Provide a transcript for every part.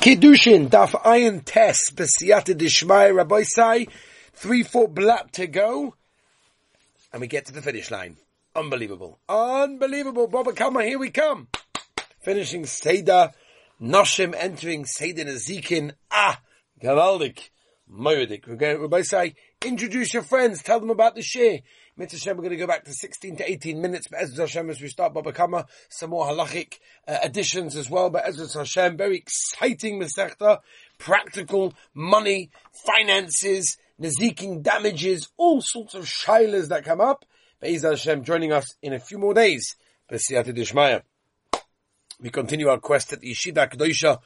Kiddushin, Daf Ayin Tes, Besiyata Dishmai, Rabbi Sai, three, four blatt to go, and we get to the finish line. Unbelievable. Unbelievable. Baba Kama, here we come. Finishing Seder, Noshim entering Seder Nazikin. Ah, Gavaldik. Moedik. Rabbi say, introduce your friends, tell them about the share. Mitzvah we're going to go back to 16 to 18 minutes, but Ezra Hashem, as we start Baba Kama, some more halachic uh, additions as well, but Ezra Hashem, very exciting Masechta, practical, money, finances, naziking damages, all sorts of shilas that come up. Be'ezah Hashem joining us in a few more days. B'siyata Dishmaya. We continue our quest at the Yeshiva Kedosha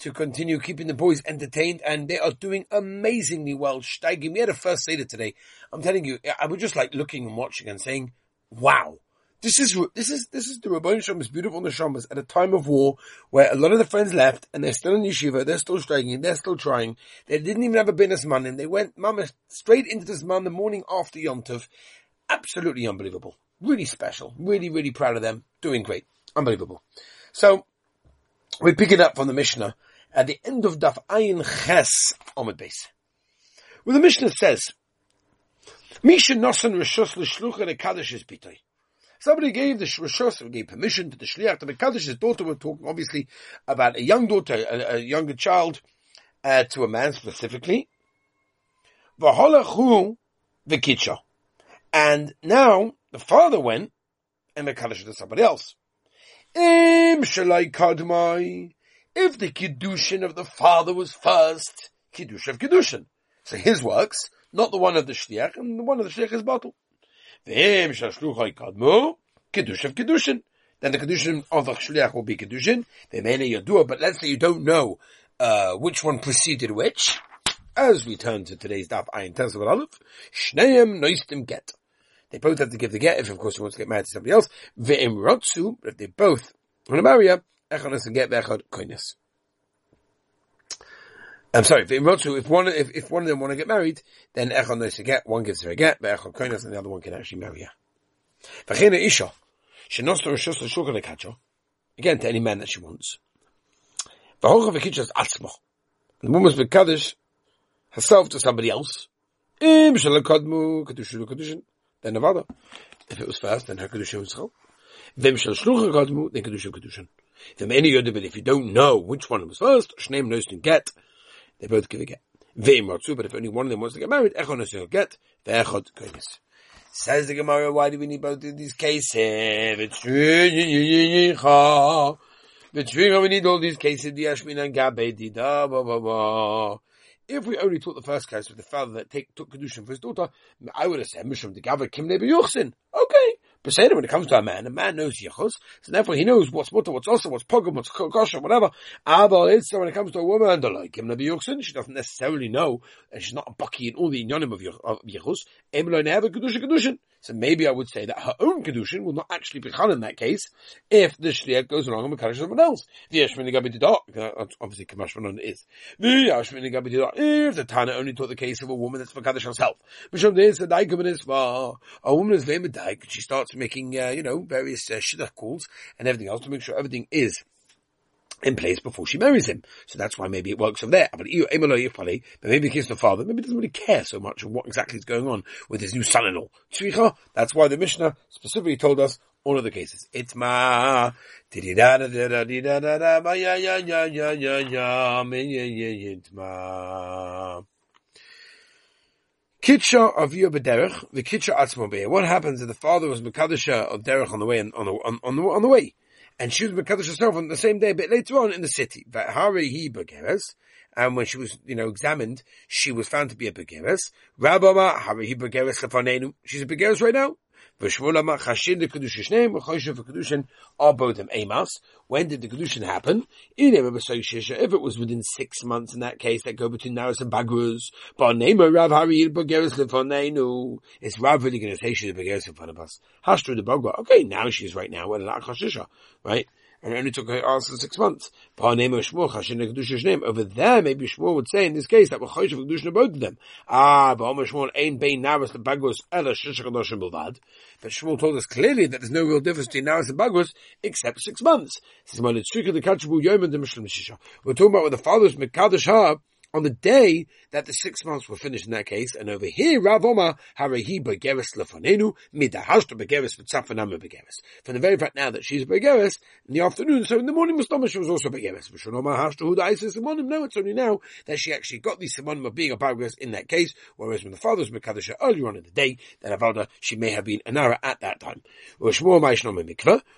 to continue keeping the boys entertained, and they are doing amazingly well. Steiging, we had a first Seder today. I'm telling you, I was just like looking and watching and saying, wow. This is, this is, this is the Rabboni Neshamas, beautiful Neshamas at a time of war where a lot of the friends left and they're still in yeshiva, they're still striking, they're still trying. They didn't even have a business man and they went, mama, straight into this man the morning after Yontov. Absolutely unbelievable. Really special. Really, really proud of them. Doing great. Unbelievable. So, we pick it up from the Mishnah at the end of Daf Ayin Ches Omid Beis. Where the Mishnah says, Misha Nosan Rishos L'Shlucha Kaddish is Bitoy. Somebody gave the Rishos, gave permission to the Shliach to Mekadosh, his daughter, we're talking obviously about a young daughter, a, a younger child, uh, to a man specifically. V'holachu v'kitcha. And now, the father went, and Mekadosh to somebody else. Im shalai kadmai. If the Kiddushin of the father was first, Kiddush of Kiddushin. So his works, not the one of the Shliach, and the one of the Shliach is bottle. V'hem shashluchai kadmu, Kiddush of Kiddushin. Then the Kiddushin of the Shliach will be Kiddushin. V'mene yadua, but let's say you don't know, uh, which one preceded which. As we turn to today's Daf Ayin Tesla Aleph, Shneim Noistim Get. They both have to give the get if, of course, he wants to get married to somebody else. Ve'im Rotsu, if they both want to marry her, Echad and get Echad Koinis. I'm sorry, if one, if, if one of them want to get married, then Echad knows to get, one gives her a get, but Echad Koinis, and the other one can actually marry her. V'chena Isha, Shenosta Rishos L'Shulchan Lekatcho, again to any man that she wants. V'hocha v'kitchas atzmo. The woman's Kaddish herself to somebody else. Im shalakadmu kedushin kedushin. Then Nevada. If it was fast, then her kedushin was chal. Vim shal shlucha kadmu, then kedushin kedushin. Vim any other, but if you don't know which one was first, shneim knows to get, they both give a get. Vim ratzu, but if only one of them wants to get married, echon knows to get, ve'echot koinis. Says the Gemara, why do we need both of these cases? It's we need all these cases, the Ashmin and Gabe, da, ba, ba, ba. If we only took the first case with the father that take, took Kedushin for his daughter, I would have said, Mishram the Gava Kim Yuchsin. Okay. That when it comes to a man, a man knows Yichus, so therefore he knows what's mutter, what's also, what's pogum, what's kosher, whatever. Aber it's when it comes to a woman, the like Kim Yuchsin, she doesn't necessarily know, and she's not a bucky in all the inyanim of Yichus, Emelo never Kedushin Kedushin. So maybe I would say that her own kedushin will not actually be chal in that case if the shliach goes along and mekadosh someone else. The yashmin gabi obviously kamashmanon is. The yashmin gabi if the Tana only taught the case of a woman that's mekadosh herself. Mishum this a daik a woman is very daik. She starts making uh, you know various uh, shidduch calls and everything else to make sure everything is in place before she marries him. So that's why maybe it works from there. But maybe he the father, maybe doesn't really care so much of what exactly is going on with his new son-in-law. That's why the Mishnah specifically told us all of the cases. It's ma Kitcha of Bederech, the Kitcha Atzmo What happens if the father was Mekadisha of Derech on the way on, on, the, on, the, on the way? And she was Mekadosh herself on the same day, but later on in the city. That Hari he Begeres, and when she was, you know, examined, she was found to be a Begeres. Rabama, Hari he Begeres She's a Begeres right now. V'shvulama chashin the kedushin shneim for kedushin are both them amas. When did the kedushin happen? If it was within six months, in that case, that go between Naras and Bagruz. But neighbor Rav Hari Bageris lefonenu. Is Rav really going to say she's a Bageris in front of us? Hashtra the Bagra. Okay, now she's right now. Well, not chashisha, right? And it only took her answer six months. Over there, maybe Shmuel would say in this case that we're Choshev Kedushin both of them. Ah, but Omer Shmuel ain't bein Naras the Bagos Ela Shisha Kedoshim Bilvad. But Shmuel told us clearly that there's no real difference between Naras and Bagos except six months. And. We're talking about when the father's Mekadosh Ha on the day that the six months were finished in that case, and over here, Rav Oma, Harahi Begeris Lefonenu, Midahashta Begeris Vitzafanama Begeris. From the very fact now that she's Begeris, in the afternoon, so in the morning, Mustama, she was also Begeris. Vishonoma Hashta Huda Isis Simonim. No, it's only now that she actually got the Simonim of being a Begeris in that case, whereas when the father was Mekadisha earlier on in the day, then Avada, she may have been Anara at that time.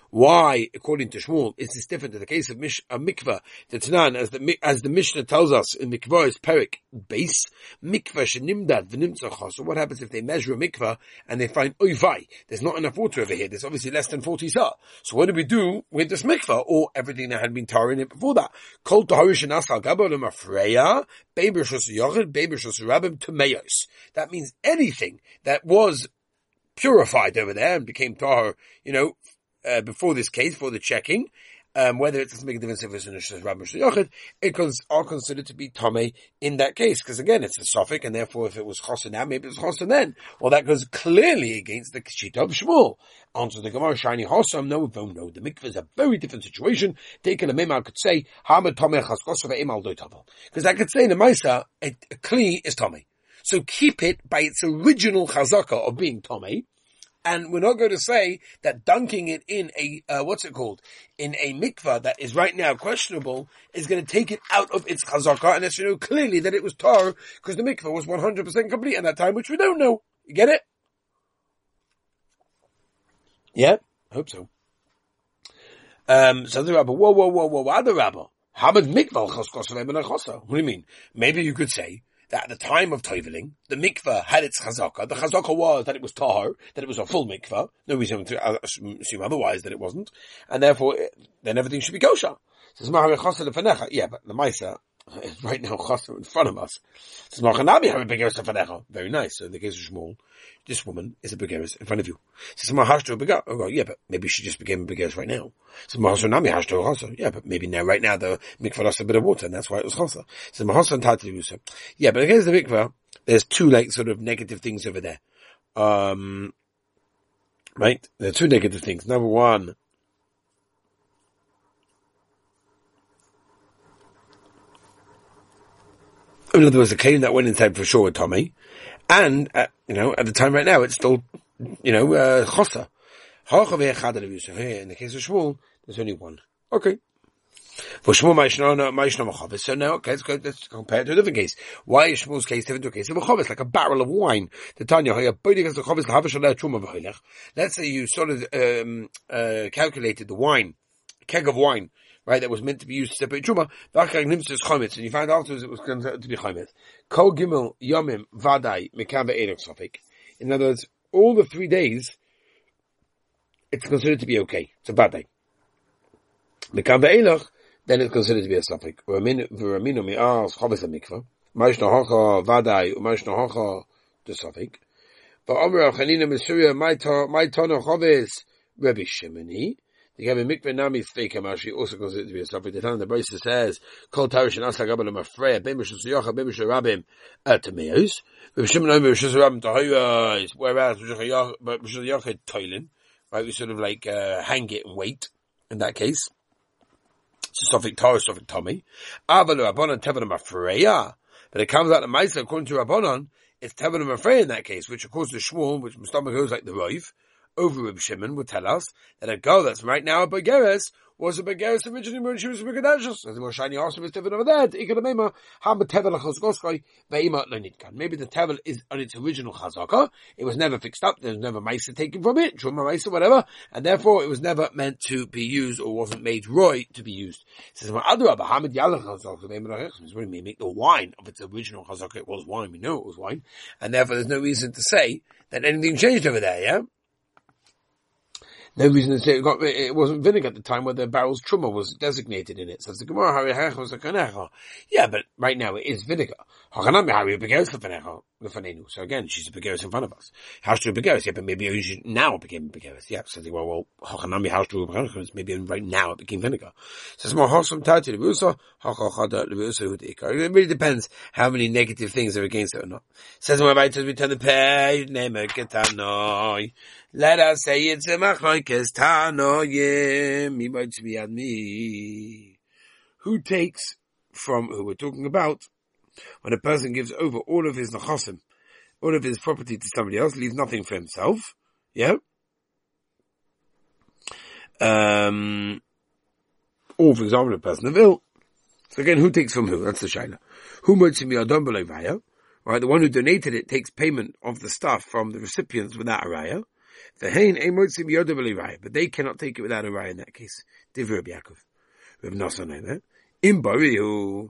Why, according to Shmuel, is this different to the case of Mish, a mikveh, the Tanan, as the, as the Mishnah tells us in Mikvah is Perik base, mikvah shenimdad v'nimtzachah. So what happens if they measure a mikvah and they find, oivai, there's not enough water over here, there's obviously less than 40 sa. So what do we do with this mikvah or everything that had been tar it before that? Kol taharish and asal gabalim afreya, bebershus yochid, bebershus rabim. That means anything that was purified over there and became tahar, you know, uh, before this case, for the checking, um, whether it doesn't make a difference if it's an Ishtas Rabbi Yochid, it is all considered to be Tome in that case. Because again, it's a suffix, and therefore if it was Chosin now, maybe it was Chosin then. Well, that goes clearly against the Kshita of Shmuel. Answer the Gemara, shiny Hossam, no, no, no. The mikveh is a very different situation. Taken a mem, could say, Hamad Tome Chaskosov Emal. Because I could say in the Maisa, a, a Kli is Tome. So keep it by its original chazaka of being Tome, and we're not going to say that dunking it in a, uh, what's it called? In a mikvah that is right now questionable is going to take it out of its chazakah and you know clearly that it was tar because the mikvah was 100% complete at that time, which we don't know. You get it? Yeah, I hope so. Um, so the rabbi, whoa, whoa, whoa, whoa, other rabbi. Mikvah What do you mean? Maybe you could say that at the time of Toiveling, the mikveh had its chazaka. The chazaka was that it was tahar, that it was a full mikveh. No reason to uh, assume otherwise that it wasn't. And therefore, then everything should be kosher. Yeah, but the Maisa, is right now chasser in front of us. Very nice. So in the case of Shmuel, this woman is a begeris in front of you. Oh, yeah, but maybe she just became a begeris right now. Yeah, but maybe now, right now, the mikvah lost a bit of water, and that's why it was and Yeah, but against the mikvah, there's two like sort of negative things over there. Um, right? There are two negative things. Number one, in other words, a claim that went inside for sure with Tommy, and uh, you know at the time right now it's still you know uh. In the case of Shmuel, there's only one. Okay. For so now, okay, let's, go, let's compare it to a different case. Why is Shmuel's case different to a case of a chavis, like a barrel of wine? Let's say you sort of um, uh, calculated the wine, keg of wine, right, that was meant to be used to separate truma, and you find afterwards it was considered to be chomet. Kol gimel yomim vadai mekava edok sofik. In other words, all the three days, it's considered to be okay. It's a bad day. Mekava elach, then it's considered to be a sofik. V'raminu mi'as chovis mikva. Mashna hocha vadai, umashna hocha the sofik. Va'omer achanina misuria, my tono chovis, Rabbi Shimoni. The Gabi Mikveh Nami Fake Hamashi also considered to be a. The time the Brisa says, Kol Tarish and Asa Gabalim Afreya, Bim Shus Yocha, Bim Shus Rabim, Atameos, Bim Shimon Omer Shus Rabim Tahoyos, whereas Shus Yocha Toilin, right, we sort of like, uh, hang it and wait, in that case. So Sophic Torah, Sophic Tommy. Avalu Rabbanon Tevanim Afreya, but it comes out the Maisa, according to Rabbanon, it's Tevanim Afreya in that case, which of course the Shmuel, which Mustama goes like the Roiv, over Reb Shimon would tell us that a girl that's right now a Begeres was a Begeres originally when she was a Begeres. So the shiny also was Tevel over there. Maybe the Tevel is on its original Chazaka. It was never fixed up. There was never Maisa taken from it, Truma Maisa, whatever. And therefore it was never meant to be used or wasn't made Roy to be used. It says, what do you mean? Make the wine of its original Chazaka. It was wine. We know it was wine. And therefore there's no reason to say that anything changed over there, yeah? No reason to say it, got, it wasn't vinegar at the time where the barrel's truma was designated in it. So the Gemara, yeah, but right now it is vinegar. So again, she's a begeris in front of us. Hashtu begeris, yeah, but maybe should, now became begeris. Yeah, so they well, well, hachanami hashtu begeris, maybe right now it became vinegar. So it's more wholesome tati levusa hudika. It really depends how many negative things are against it or not. Says when I we turn the page, name ketanoi. Let us say it's a might be at me. Who takes from who we're talking about when a person gives over all of his nachasim, all of his property to somebody else, leaves nothing for himself, yeah? Um, or for example, a person of ill. So again, who takes from who? That's the shaila. Who motzim yadon below Right, the one who donated it takes payment of the stuff from the recipients without a raya. The hain eh, emotzim yodom raya, but they cannot take it without a raya in that case. Divir Yaakov. We have nothing there. Im bariu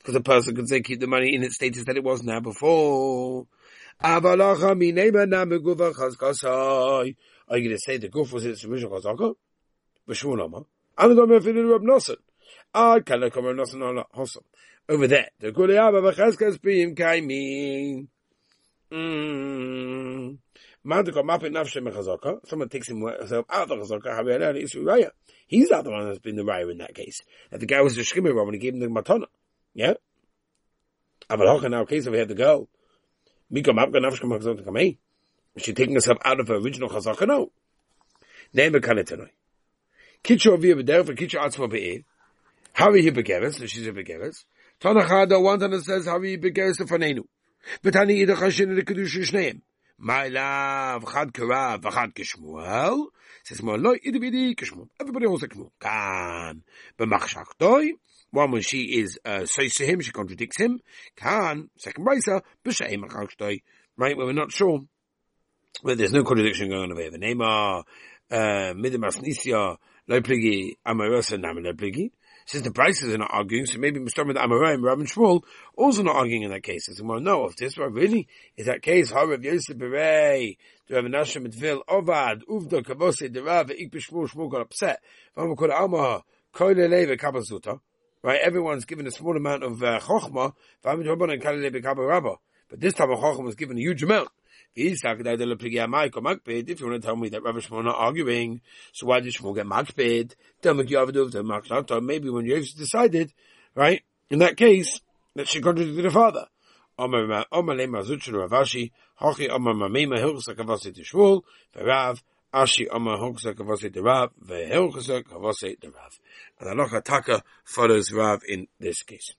Because a person could say keep the money in its status that it was now before. Are you going to say the goof was its original chazaka? B'shmul Lama. Come Rab Nosson Hossam. Over there, the B'yim Kaimim. Mm. Someone takes him out of the chazaka. He's not the one that's been the raya in that case. That the guy was the shkimmer when he gave him the matana. Yeah? Aber auch in our case, if we had the girl, we come up, and I've come up, and come hey, she taking herself out of her original chazaka, no. Nein, we can't tell her. Kitcho avir b'derf, and kitcho atzma b'ir. How are you begeres? So she's a begeres. Tanachada, one Tana says, how are you begeres lefanenu? Betani idach Hashem and the Kedusha Shneim. My love, chad karav, vachad kishmuel. Says, my loy, idu b'idi kishmuel. Everybody wants a kishmuel. Kan, b'machshachtoi, One when she is uh, says to him, she contradicts him. Can second brisa b'sheim right? When we're not sure, but there's no contradiction going on over here. The name are nisya amarosa. Since the prices are not arguing, so maybe Mr. with Amoraim, and Shmuel, also not arguing in that case. Want to know if this but really is that case. Harav Yosef Berei, have an Ashram Mitvil, Ovad, Uvda, Kavose, the Rav, Ik Shmuel, Shmuel got upset. Vama Koda Koile Leve, Kabazuta right? Everyone's given a small amount of uh, chokhmah, but this time of chokhmah was given a huge amount. If you want to tell me that Rabbi Shmuel not arguing, so why did Shmuel get makpid? Maybe when Yosef decided, right, in that case, that she contradicted the father. Omar Rav Ashi, Hochi Omar Mamima Hilchsa Kavasi to Verav, Ashi Amar Hoksa Kavase de Rav, Vehelchasa Kavase de Rav. And Aloha Taka follows Rav in this case.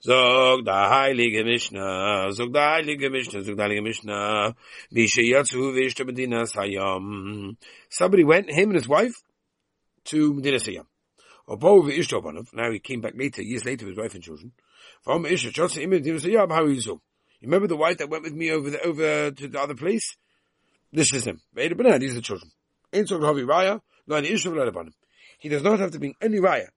Zog da Heilige Mishnah, Zog da Heilige Mishnah, Zog da Heilige Mishnah, Misha Yatsu Vishta Medina Sayam. Somebody went, him and his wife, to Medina Sayam. Obo Ishtobanov, now he came back later, years later with his wife and children. From Isha Chotsa Medina Sayam, how so? You remember the wife that went with me over the, over to the other place? This is him. These are the children. He does not have to bring any raya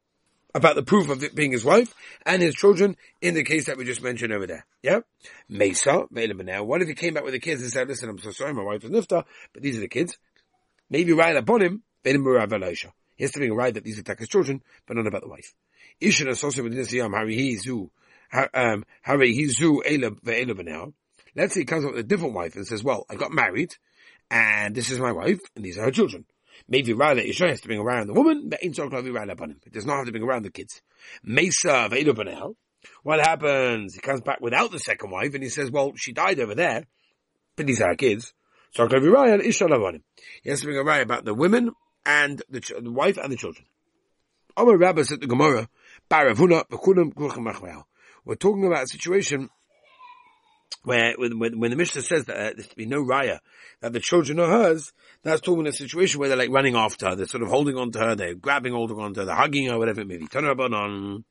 about the proof of it being his wife and his children in the case that we just mentioned over there. Yeah? Mesa, what if he came back with the kids and said, listen, I'm so sorry, my wife is nifta, but these are the kids. Maybe raya upon him, he has to bring a raya that these are his children, but not about the wife. Ishan associated with this Harry Hizu, um, Let's say he comes up with a different wife and says, well, I got married, and this is my wife, and these are her children. Maybe rather Isha has to bring around the woman, but in It does not have to bring around the kids. Mesa What happens? He comes back without the second wife, and he says, well, she died over there, but these are her kids. So He has to bring a raya about the women and the, ch- the wife and the children. Our Rabbi said to Gemara, We're talking about a situation where when, when, the Mishnah says that uh, there's to be no raya, that the children are hers, that's talking a situation where they're like running after her, they're sort of holding on to her, they're grabbing hold on to her, they're hugging her, whatever it may be. A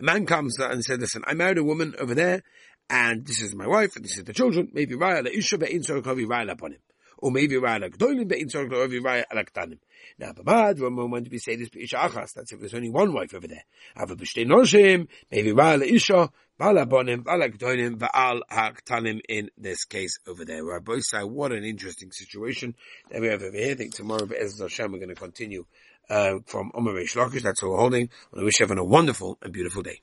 man comes and said, listen, I married a woman over there, and this is my wife, and this is the children. Maybe raya la isha be'in lavi raya upon him. Or maybe raya la gdolim be'in tzorach lavi raya la ktanim. Now, b'mad, when we say this be'isha achas, that's if there's only one wife over there. Ava b'shtei noshim, maybe raya la isha, bala bonim, bala gdolim, va'al ha'ktanim in this case over there. Rabbi say, what an interesting situation that we have over here. I think tomorrow, Be'ez Hashem, we're going to continue uh, from Omer Reish Lakish. That's all we're holding. I wish everyone a wonderful and beautiful day.